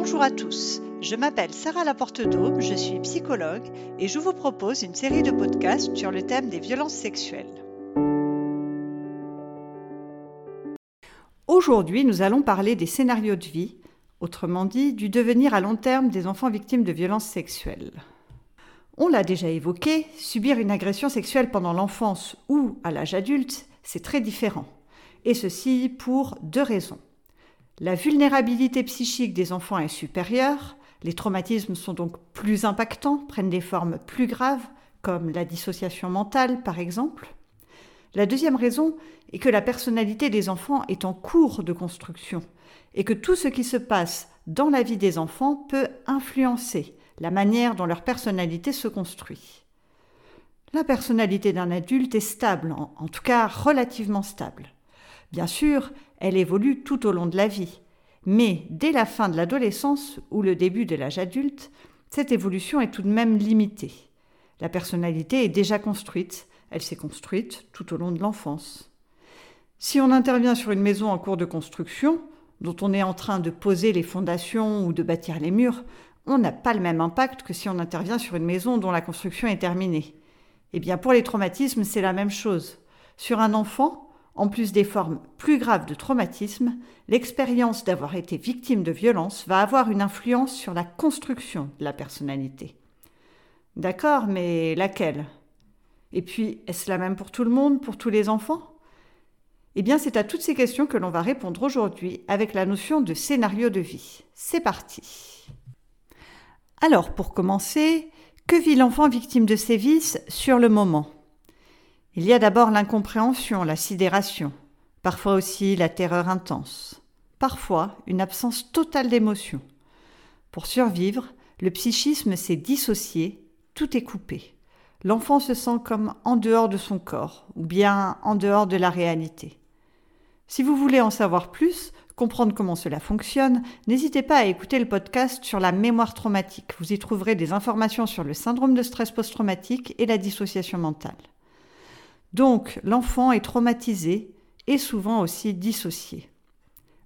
Bonjour à tous, je m'appelle Sarah Laporte-Daube, je suis psychologue et je vous propose une série de podcasts sur le thème des violences sexuelles. Aujourd'hui, nous allons parler des scénarios de vie, autrement dit du devenir à long terme des enfants victimes de violences sexuelles. On l'a déjà évoqué, subir une agression sexuelle pendant l'enfance ou à l'âge adulte, c'est très différent. Et ceci pour deux raisons. La vulnérabilité psychique des enfants est supérieure, les traumatismes sont donc plus impactants, prennent des formes plus graves, comme la dissociation mentale par exemple. La deuxième raison est que la personnalité des enfants est en cours de construction et que tout ce qui se passe dans la vie des enfants peut influencer la manière dont leur personnalité se construit. La personnalité d'un adulte est stable, en, tout cas relativement stable. Bien sûr, elle évolue tout au long de la vie. Mais dès la fin de l'adolescence ou le début de l'âge adulte, cette évolution est tout de même limitée. La personnalité est déjà construite, elle s'est construite tout au long de l'enfance. Si on intervient sur une maison en cours de construction, dont on est en train de poser les fondations ou de bâtir les murs, on n'a pas le même impact que si on intervient sur une maison dont la construction est terminée. Eh bien, pour les traumatismes, c'est la même chose. Sur un enfant, en plus des formes plus graves de traumatisme, l'expérience d'avoir été victime de violence va avoir une influence sur la construction de la personnalité. D'accord, mais laquelle? Et puis, est-ce la même pour tout le monde, pour tous les enfants? Eh bien, c'est à toutes ces questions que l'on va répondre aujourd'hui avec la notion de scénario de vie. C'est parti. Alors, pour commencer, que vit l'enfant victime de sévices sur le moment? Il y a d'abord l'incompréhension, la sidération, parfois aussi la terreur intense, parfois une absence totale d'émotion. Pour survivre, le psychisme s'est dissocié, tout est coupé. L'enfant se sent comme en dehors de son corps, ou bien en dehors de la réalité. Si vous voulez en savoir plus, comprendre comment cela fonctionne, n'hésitez pas à écouter le podcast sur la mémoire traumatique. Vous y trouverez des informations sur le syndrome de stress post-traumatique et la dissociation mentale. Donc l'enfant est traumatisé et souvent aussi dissocié.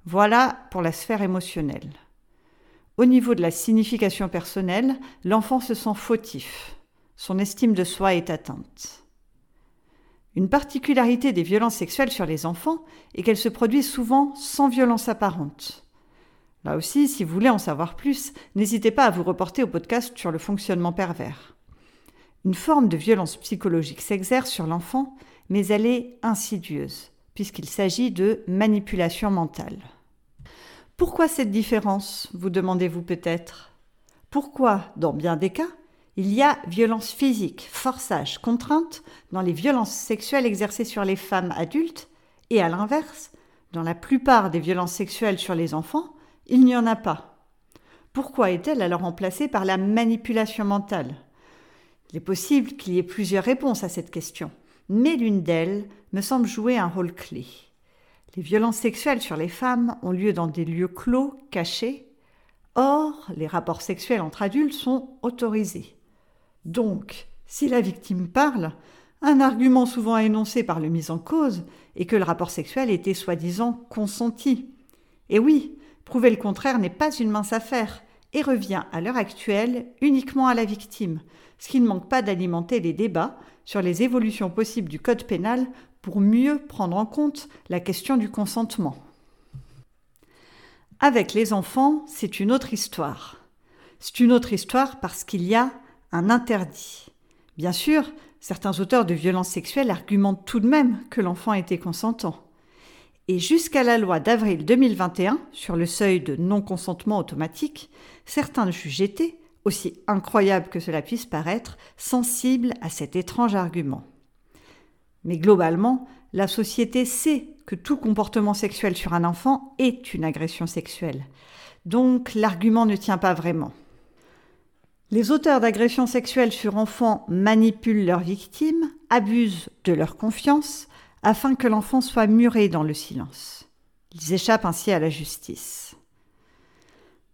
Voilà pour la sphère émotionnelle. Au niveau de la signification personnelle, l'enfant se sent fautif. Son estime de soi est atteinte. Une particularité des violences sexuelles sur les enfants est qu'elles se produisent souvent sans violence apparente. Là aussi, si vous voulez en savoir plus, n'hésitez pas à vous reporter au podcast sur le fonctionnement pervers. Une forme de violence psychologique s'exerce sur l'enfant, mais elle est insidieuse, puisqu'il s'agit de manipulation mentale. Pourquoi cette différence, vous demandez-vous peut-être? Pourquoi, dans bien des cas, il y a violence physique, forçage, contrainte dans les violences sexuelles exercées sur les femmes adultes, et à l'inverse, dans la plupart des violences sexuelles sur les enfants, il n'y en a pas? Pourquoi est-elle alors remplacée par la manipulation mentale? Il est possible qu'il y ait plusieurs réponses à cette question, mais l'une d'elles me semble jouer un rôle clé. Les violences sexuelles sur les femmes ont lieu dans des lieux clos, cachés. Or, les rapports sexuels entre adultes sont autorisés. Donc, si la victime parle, un argument souvent énoncé par le mis en cause est que le rapport sexuel était soi-disant consenti. Et oui, prouver le contraire n'est pas une mince affaire et revient à l'heure actuelle uniquement à la victime, ce qui ne manque pas d'alimenter les débats sur les évolutions possibles du Code pénal pour mieux prendre en compte la question du consentement. Avec les enfants, c'est une autre histoire. C'est une autre histoire parce qu'il y a un interdit. Bien sûr, certains auteurs de violences sexuelles argumentent tout de même que l'enfant était consentant. Et jusqu'à la loi d'avril 2021 sur le seuil de non-consentement automatique, certains juges étaient aussi incroyable que cela puisse paraître, sensible à cet étrange argument. Mais globalement, la société sait que tout comportement sexuel sur un enfant est une agression sexuelle. Donc l'argument ne tient pas vraiment. Les auteurs d'agressions sexuelles sur enfants manipulent leurs victimes, abusent de leur confiance, afin que l'enfant soit muré dans le silence. Ils échappent ainsi à la justice.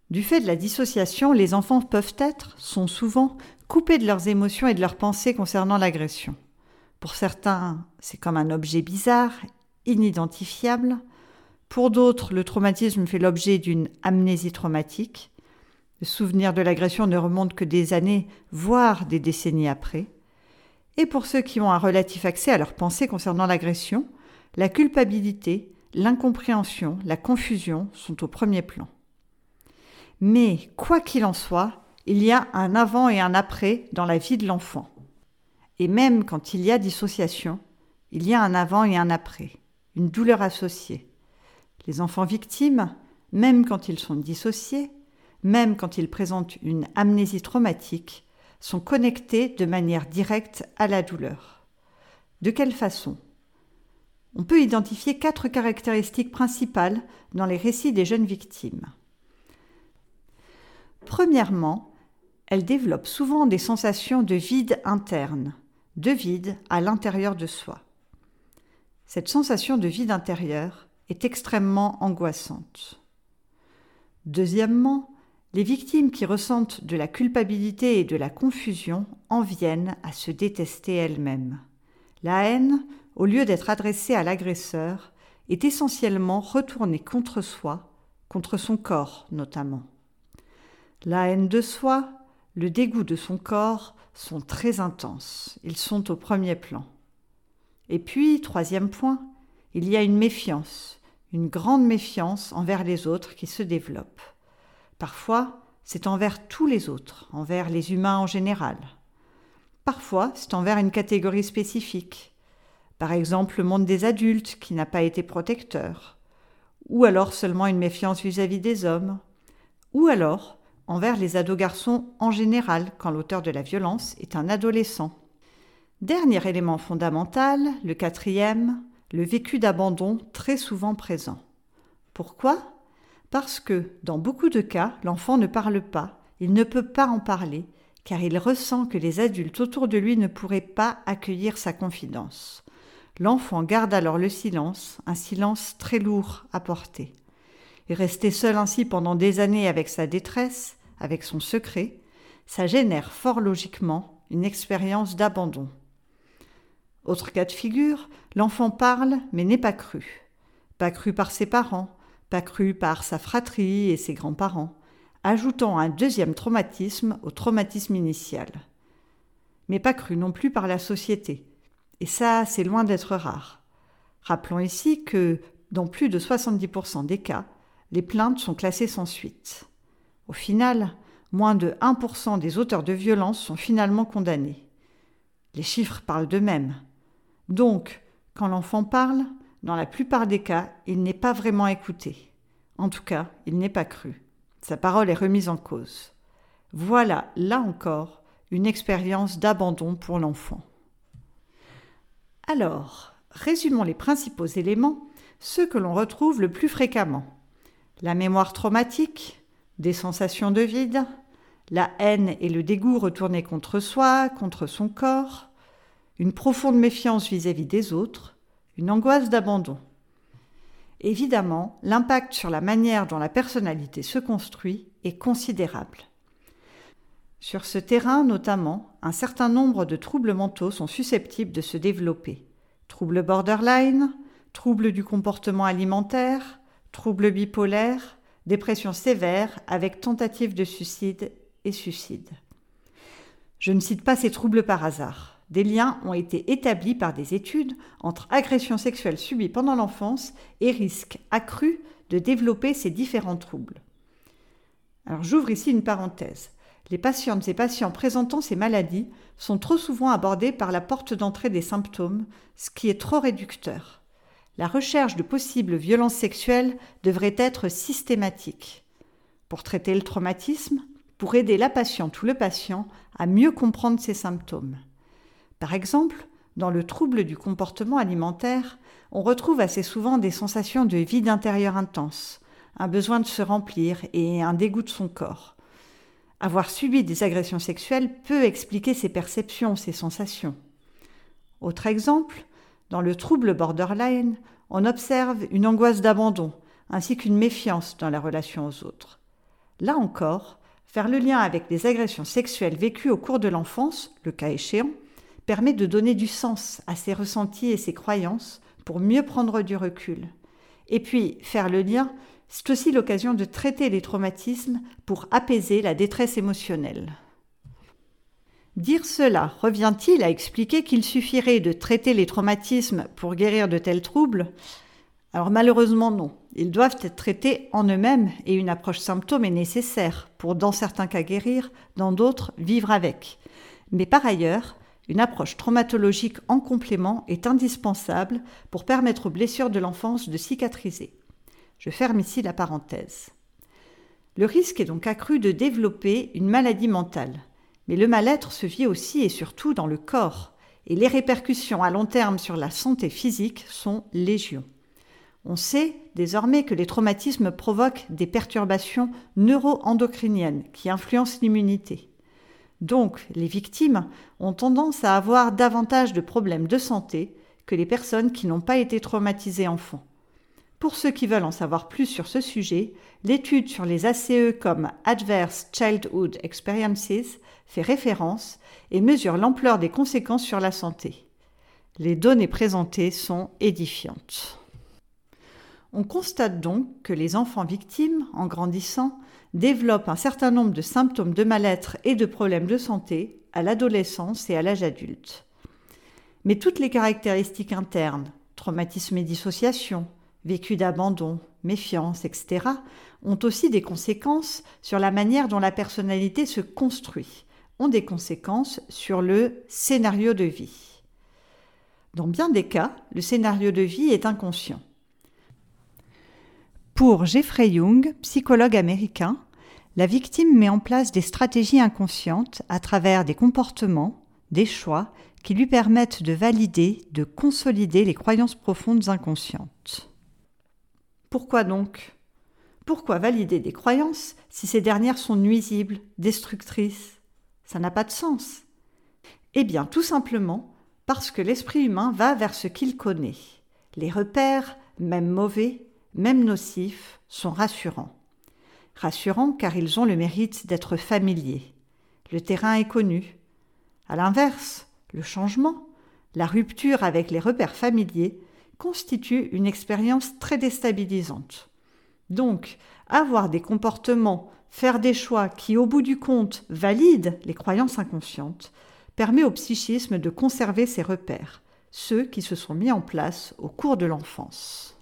Du fait de la dissociation, les enfants peuvent être, sont souvent, coupés de leurs émotions et de leurs pensées concernant l'agression. Pour certains, c'est comme un objet bizarre, inidentifiable. Pour d'autres, le traumatisme fait l'objet d'une amnésie traumatique. Le souvenir de l'agression ne remonte que des années, voire des décennies après. Et pour ceux qui ont un relatif accès à leurs pensées concernant l'agression, la culpabilité, l'incompréhension, la confusion sont au premier plan. Mais quoi qu'il en soit, il y a un avant et un après dans la vie de l'enfant. Et même quand il y a dissociation, il y a un avant et un après, une douleur associée. Les enfants victimes, même quand ils sont dissociés, même quand ils présentent une amnésie traumatique, sont connectés de manière directe à la douleur. De quelle façon? On peut identifier quatre caractéristiques principales dans les récits des jeunes victimes. Premièrement, elles développent souvent des sensations de vide interne, de vide à l'intérieur de soi. Cette sensation de vide intérieur est extrêmement angoissante. Deuxièmement, les victimes qui ressentent de la culpabilité et de la confusion en viennent à se détester elles-mêmes. La haine, au lieu d'être adressée à l'agresseur, est essentiellement retournée contre soi, contre son corps notamment. La haine de soi, le dégoût de son corps sont très intenses, ils sont au premier plan. Et puis, troisième point, il y a une méfiance, une grande méfiance envers les autres qui se développe. Parfois, c'est envers tous les autres, envers les humains en général. Parfois, c'est envers une catégorie spécifique. Par exemple, le monde des adultes qui n'a pas été protecteur. Ou alors seulement une méfiance vis-à-vis des hommes. Ou alors envers les ados garçons en général quand l'auteur de la violence est un adolescent. Dernier élément fondamental, le quatrième, le vécu d'abandon très souvent présent. Pourquoi? Parce que, dans beaucoup de cas, l'enfant ne parle pas, il ne peut pas en parler, car il ressent que les adultes autour de lui ne pourraient pas accueillir sa confidence. L'enfant garde alors le silence, un silence très lourd à porter. Et rester seul ainsi pendant des années avec sa détresse, avec son secret, ça génère fort logiquement une expérience d'abandon. Autre cas de figure, l'enfant parle mais n'est pas cru. Pas cru par ses parents, pas cru par sa fratrie et ses grands-parents, ajoutant un deuxième traumatisme au traumatisme initial. Mais pas cru non plus par la société. Et ça, c'est loin d'être rare. Rappelons ici que, dans plus de 70% des cas, les plaintes sont classées sans suite. Au final, moins de 1% des auteurs de violences sont finalement condamnés. Les chiffres parlent d'eux-mêmes. Donc, quand l'enfant parle, dans la plupart des cas, il n'est pas vraiment écouté. En tout cas, il n'est pas cru. Sa parole est remise en cause. Voilà, là encore, une expérience d'abandon pour l'enfant. Alors, résumons les principaux éléments, ceux que l'on retrouve le plus fréquemment. La mémoire traumatique, des sensations de vide, la haine et le dégoût retournés contre soi, contre son corps, une profonde méfiance vis-à-vis des autres, une angoisse d'abandon. Évidemment, l'impact sur la manière dont la personnalité se construit est considérable. Sur ce terrain notamment, un certain nombre de troubles mentaux sont susceptibles de se développer. Troubles borderline, troubles du comportement alimentaire, troubles bipolaires, dépression sévère avec tentative de suicide et suicide. Je ne cite pas ces troubles par hasard des liens ont été établis par des études entre agressions sexuelles subies pendant l'enfance et risque accru de développer ces différents troubles. Alors j'ouvre ici une parenthèse. Les patientes et patients présentant ces maladies sont trop souvent abordés par la porte d'entrée des symptômes, ce qui est trop réducteur. La recherche de possibles violences sexuelles devrait être systématique. Pour traiter le traumatisme, pour aider la patiente ou le patient à mieux comprendre ses symptômes. Par exemple, dans le trouble du comportement alimentaire, on retrouve assez souvent des sensations de vide intérieur intense, un besoin de se remplir et un dégoût de son corps. Avoir subi des agressions sexuelles peut expliquer ces perceptions, ces sensations. Autre exemple, dans le trouble borderline, on observe une angoisse d'abandon ainsi qu'une méfiance dans la relation aux autres. Là encore, faire le lien avec les agressions sexuelles vécues au cours de l'enfance, le cas échéant, permet de donner du sens à ses ressentis et ses croyances pour mieux prendre du recul. Et puis faire le lien c'est aussi l'occasion de traiter les traumatismes pour apaiser la détresse émotionnelle. Dire cela revient-il à expliquer qu'il suffirait de traiter les traumatismes pour guérir de tels troubles? Alors malheureusement non. Ils doivent être traités en eux-mêmes et une approche symptôme est nécessaire pour dans certains cas guérir, dans d'autres vivre avec. Mais par ailleurs, une approche traumatologique en complément est indispensable pour permettre aux blessures de l'enfance de cicatriser. Je ferme ici la parenthèse. Le risque est donc accru de développer une maladie mentale. Mais le mal-être se vit aussi et surtout dans le corps, et les répercussions à long terme sur la santé physique sont légion. On sait désormais que les traumatismes provoquent des perturbations neuro-endocriniennes qui influencent l'immunité. Donc, les victimes ont tendance à avoir davantage de problèmes de santé que les personnes qui n'ont pas été traumatisées enfants. Pour ceux qui veulent en savoir plus sur ce sujet, l'étude sur les ACE comme Adverse Childhood Experiences fait référence et mesure l'ampleur des conséquences sur la santé. Les données présentées sont édifiantes. On constate donc que les enfants victimes, en grandissant, développent un certain nombre de symptômes de mal-être et de problèmes de santé à l'adolescence et à l'âge adulte. Mais toutes les caractéristiques internes, traumatisme et dissociation, vécu d'abandon, méfiance, etc., ont aussi des conséquences sur la manière dont la personnalité se construit, ont des conséquences sur le scénario de vie. Dans bien des cas, le scénario de vie est inconscient. Pour Jeffrey Young, psychologue américain, la victime met en place des stratégies inconscientes à travers des comportements, des choix qui lui permettent de valider, de consolider les croyances profondes inconscientes. Pourquoi donc? Pourquoi valider des croyances si ces dernières sont nuisibles, destructrices? Ça n'a pas de sens. Eh bien, tout simplement parce que l'esprit humain va vers ce qu'il connaît. Les repères, même mauvais, même nocifs, sont rassurants. Rassurants car ils ont le mérite d'être familiers. Le terrain est connu. À l'inverse, le changement, la rupture avec les repères familiers constitue une expérience très déstabilisante. Donc, avoir des comportements, faire des choix qui, au bout du compte, valident les croyances inconscientes, permet au psychisme de conserver ses repères, ceux qui se sont mis en place au cours de l'enfance.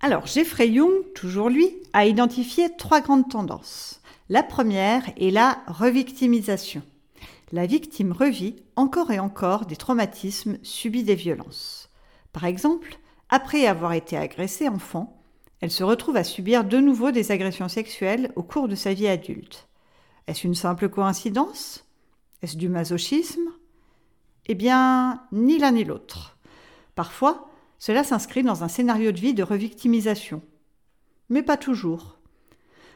Alors, Jeffrey Young, toujours lui, a identifié trois grandes tendances. La première est la revictimisation. La victime revit encore et encore des traumatismes subis des violences. Par exemple, après avoir été agressée enfant, elle se retrouve à subir de nouveau des agressions sexuelles au cours de sa vie adulte. Est-ce une simple coïncidence? Est-ce du masochisme? Eh bien, ni l'un ni l'autre. Parfois, cela s'inscrit dans un scénario de vie de revictimisation. Mais pas toujours.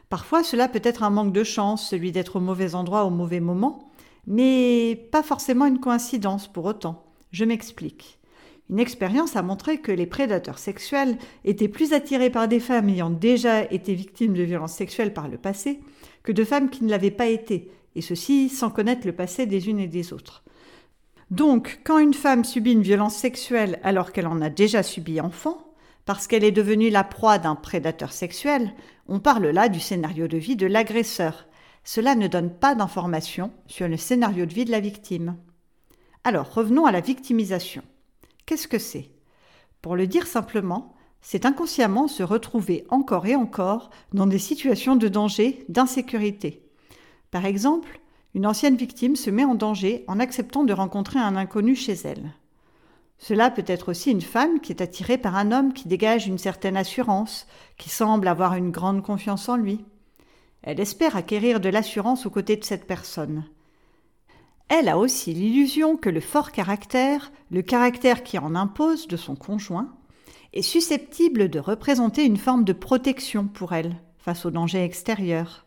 Parfois, cela peut être un manque de chance, celui d'être au mauvais endroit au mauvais moment, mais pas forcément une coïncidence pour autant. Je m'explique. Une expérience a montré que les prédateurs sexuels étaient plus attirés par des femmes ayant déjà été victimes de violences sexuelles par le passé que de femmes qui ne l'avaient pas été, et ceci sans connaître le passé des unes et des autres. Donc, quand une femme subit une violence sexuelle alors qu'elle en a déjà subi enfant, parce qu'elle est devenue la proie d'un prédateur sexuel, on parle là du scénario de vie de l'agresseur. Cela ne donne pas d'informations sur le scénario de vie de la victime. Alors, revenons à la victimisation. Qu'est-ce que c'est? Pour le dire simplement, c'est inconsciemment se retrouver encore et encore dans des situations de danger, d'insécurité. Par exemple, une ancienne victime se met en danger en acceptant de rencontrer un inconnu chez elle. Cela peut être aussi une femme qui est attirée par un homme qui dégage une certaine assurance, qui semble avoir une grande confiance en lui. Elle espère acquérir de l'assurance aux côtés de cette personne. Elle a aussi l'illusion que le fort caractère, le caractère qui en impose de son conjoint, est susceptible de représenter une forme de protection pour elle face aux dangers extérieurs.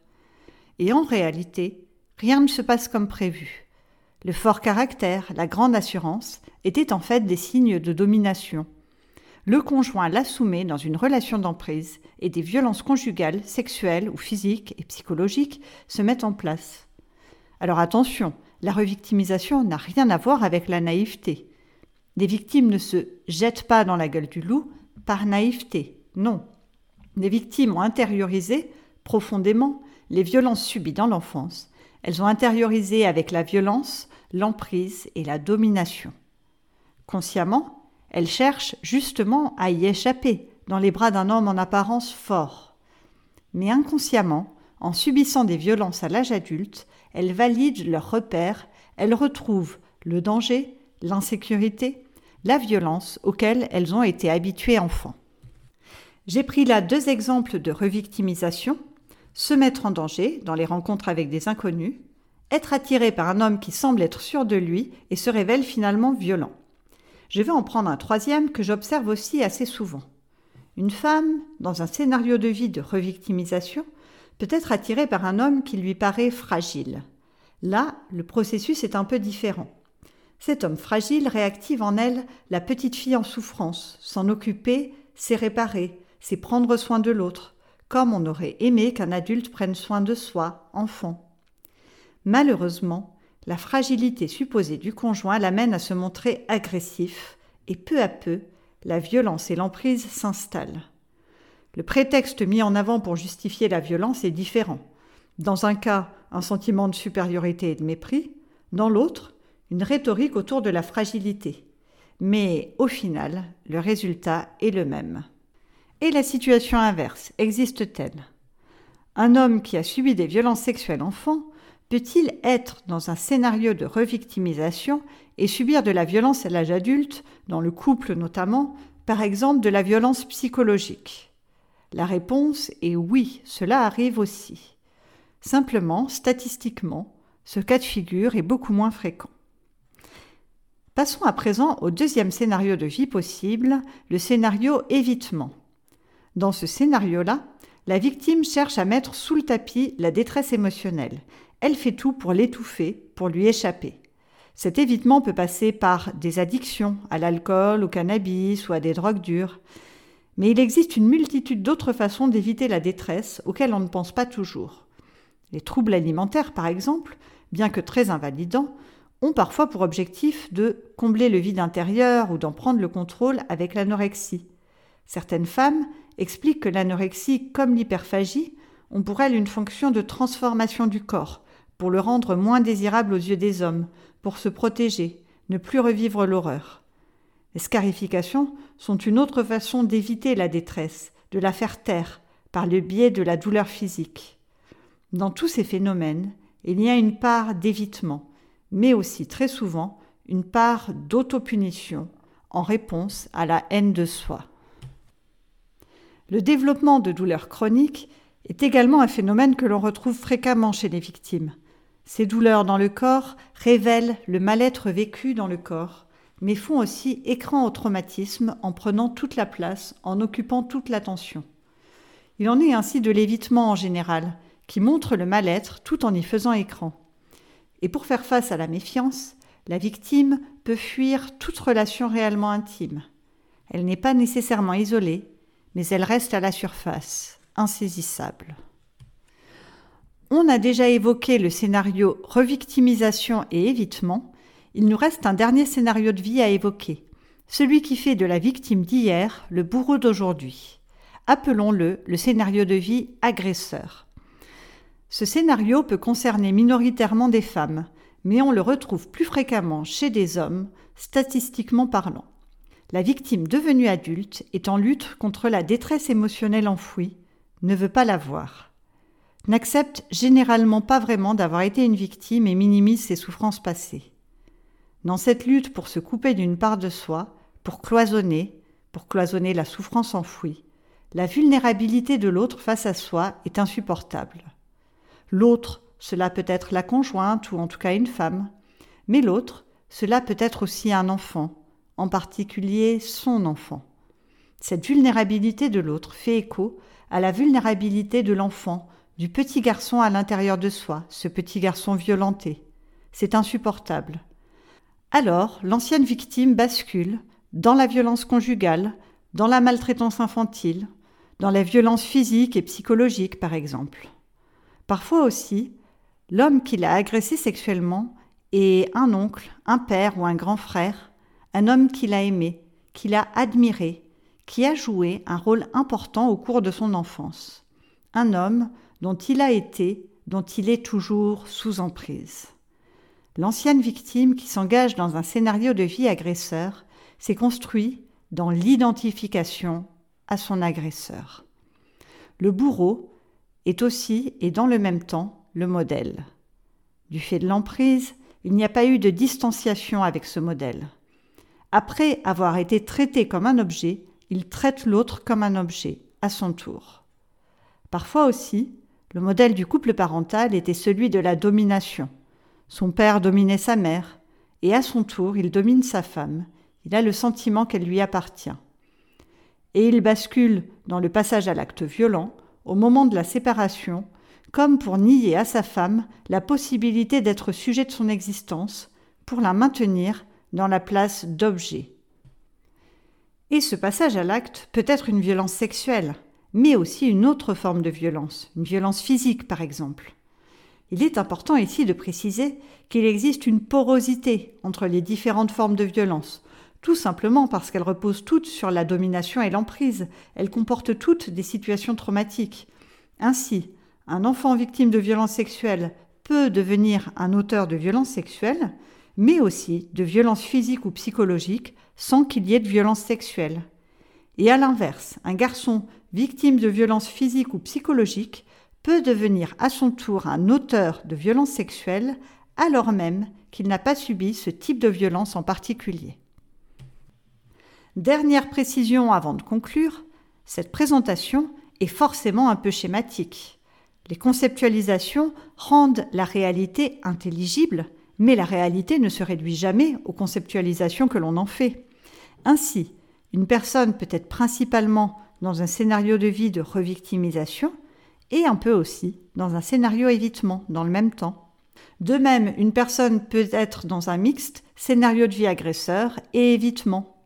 Et en réalité, rien ne se passe comme prévu. Le fort caractère, la grande assurance, étaient en fait des signes de domination. Le conjoint la dans une relation d'emprise et des violences conjugales, sexuelles ou physiques et psychologiques se mettent en place. Alors attention, la revictimisation n'a rien à voir avec la naïveté. Des victimes ne se jettent pas dans la gueule du loup par naïveté, non. Les victimes ont intériorisé profondément les violences subies dans l'enfance. Elles ont intériorisé avec la violence l'emprise et la domination. Consciemment, elles cherchent justement à y échapper dans les bras d'un homme en apparence fort. Mais inconsciemment, en subissant des violences à l'âge adulte, elles valident leurs repères, elles retrouvent le danger, l'insécurité, la violence auxquelles elles ont été habituées enfants. J'ai pris là deux exemples de revictimisation se mettre en danger dans les rencontres avec des inconnus, être attiré par un homme qui semble être sûr de lui et se révèle finalement violent. Je vais en prendre un troisième que j'observe aussi assez souvent. Une femme, dans un scénario de vie de revictimisation, peut être attirée par un homme qui lui paraît fragile. Là, le processus est un peu différent. Cet homme fragile réactive en elle la petite fille en souffrance. S'en occuper, c'est réparer, c'est prendre soin de l'autre, comme on aurait aimé qu'un adulte prenne soin de soi, enfant. Malheureusement, la fragilité supposée du conjoint l'amène à se montrer agressif, et peu à peu, la violence et l'emprise s'installent. Le prétexte mis en avant pour justifier la violence est différent. Dans un cas, un sentiment de supériorité et de mépris, dans l'autre, une rhétorique autour de la fragilité. Mais au final, le résultat est le même. Et la situation inverse existe-t-elle? Un homme qui a subi des violences sexuelles enfant peut-il être dans un scénario de revictimisation et subir de la violence à l'âge adulte, dans le couple notamment, par exemple de la violence psychologique? La réponse est oui, cela arrive aussi. Simplement, statistiquement, ce cas de figure est beaucoup moins fréquent. Passons à présent au deuxième scénario de vie possible, le scénario évitement. Dans ce scénario-là, la victime cherche à mettre sous le tapis la détresse émotionnelle. Elle fait tout pour l'étouffer, pour lui échapper. Cet évitement peut passer par des addictions à l'alcool, au cannabis ou à des drogues dures. Mais il existe une multitude d'autres façons d'éviter la détresse auxquelles on ne pense pas toujours. Les troubles alimentaires, par exemple, bien que très invalidants, ont parfois pour objectif de combler le vide intérieur ou d'en prendre le contrôle avec l'anorexie. Certaines femmes expliquent que l'anorexie, comme l'hyperphagie, ont pour elles une fonction de transformation du corps, pour le rendre moins désirable aux yeux des hommes, pour se protéger, ne plus revivre l'horreur. Les scarifications sont une autre façon d'éviter la détresse, de la faire taire, par le biais de la douleur physique. Dans tous ces phénomènes, il y a une part d'évitement, mais aussi très souvent une part d'autopunition en réponse à la haine de soi. Le développement de douleurs chroniques est également un phénomène que l'on retrouve fréquemment chez les victimes. Ces douleurs dans le corps révèlent le mal-être vécu dans le corps, mais font aussi écran au traumatisme en prenant toute la place, en occupant toute l'attention. Il en est ainsi de l'évitement en général, qui montre le mal-être tout en y faisant écran. Et pour faire face à la méfiance, la victime peut fuir toute relation réellement intime. Elle n'est pas nécessairement isolée, mais elle reste à la surface, insaisissable. On a déjà évoqué le scénario revictimisation et évitement. Il nous reste un dernier scénario de vie à évoquer, celui qui fait de la victime d'hier le bourreau d'aujourd'hui. Appelons-le le scénario de vie agresseur. Ce scénario peut concerner minoritairement des femmes, mais on le retrouve plus fréquemment chez des hommes, statistiquement parlant. La victime devenue adulte est en lutte contre la détresse émotionnelle enfouie, ne veut pas la voir. N'accepte généralement pas vraiment d'avoir été une victime et minimise ses souffrances passées. Dans cette lutte pour se couper d'une part de soi, pour cloisonner, pour cloisonner la souffrance enfouie, la vulnérabilité de l'autre face à soi est insupportable. L'autre, cela peut être la conjointe ou en tout cas une femme, mais l'autre, cela peut être aussi un enfant, en particulier son enfant. Cette vulnérabilité de l'autre fait écho à la vulnérabilité de l'enfant, du petit garçon à l'intérieur de soi, ce petit garçon violenté. C'est insupportable. Alors, l'ancienne victime bascule dans la violence conjugale, dans la maltraitance infantile, dans la violence physique et psychologique par exemple. Parfois aussi, l'homme qui l'a agressé sexuellement est un oncle, un père ou un grand frère un homme qu'il a aimé, qu'il a admiré, qui a joué un rôle important au cours de son enfance. Un homme dont il a été, dont il est toujours sous emprise. L'ancienne victime qui s'engage dans un scénario de vie agresseur s'est construit dans l'identification à son agresseur. Le bourreau est aussi et dans le même temps le modèle. Du fait de l'emprise, il n'y a pas eu de distanciation avec ce modèle. Après avoir été traité comme un objet, il traite l'autre comme un objet, à son tour. Parfois aussi, le modèle du couple parental était celui de la domination. Son père dominait sa mère, et à son tour il domine sa femme, il a le sentiment qu'elle lui appartient. Et il bascule dans le passage à l'acte violent, au moment de la séparation, comme pour nier à sa femme la possibilité d'être sujet de son existence, pour la maintenir dans la place d'objet. Et ce passage à l'acte peut être une violence sexuelle, mais aussi une autre forme de violence, une violence physique par exemple. Il est important ici de préciser qu'il existe une porosité entre les différentes formes de violence, tout simplement parce qu'elles reposent toutes sur la domination et l'emprise, elles comportent toutes des situations traumatiques. Ainsi, un enfant victime de violences sexuelles peut devenir un auteur de violences sexuelles, mais aussi de violences physiques ou psychologiques sans qu'il y ait de violences sexuelles. Et à l'inverse, un garçon victime de violences physiques ou psychologiques peut devenir à son tour un auteur de violences sexuelles alors même qu'il n'a pas subi ce type de violence en particulier. Dernière précision avant de conclure, cette présentation est forcément un peu schématique. Les conceptualisations rendent la réalité intelligible, mais la réalité ne se réduit jamais aux conceptualisations que l'on en fait. Ainsi, une personne peut être principalement dans un scénario de vie de revictimisation et un peu aussi dans un scénario évitement dans le même temps. De même, une personne peut être dans un mixte scénario de vie agresseur et évitement.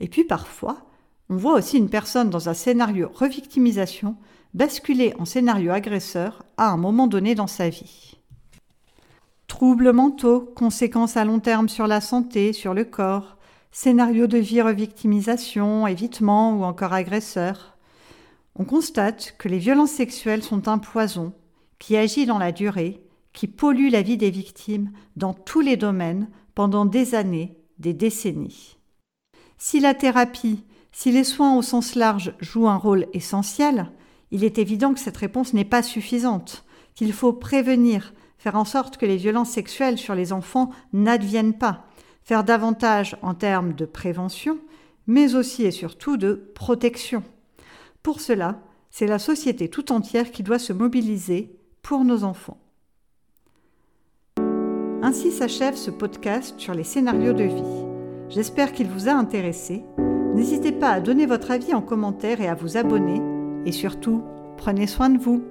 Et puis parfois, on voit aussi une personne dans un scénario revictimisation basculer en scénario agresseur à un moment donné dans sa vie. Troubles mentaux, conséquences à long terme sur la santé, sur le corps, scénario de vie revictimisation, évitement ou encore agresseur. On constate que les violences sexuelles sont un poison qui agit dans la durée, qui pollue la vie des victimes dans tous les domaines pendant des années, des décennies. Si la thérapie, si les soins au sens large jouent un rôle essentiel, il est évident que cette réponse n'est pas suffisante, qu'il faut prévenir, faire en sorte que les violences sexuelles sur les enfants n'adviennent pas, faire davantage en termes de prévention, mais aussi et surtout de protection. Pour cela, c'est la société tout entière qui doit se mobiliser pour nos enfants. Ainsi s'achève ce podcast sur les scénarios de vie. J'espère qu'il vous a intéressé. N'hésitez pas à donner votre avis en commentaire et à vous abonner. Et surtout, prenez soin de vous.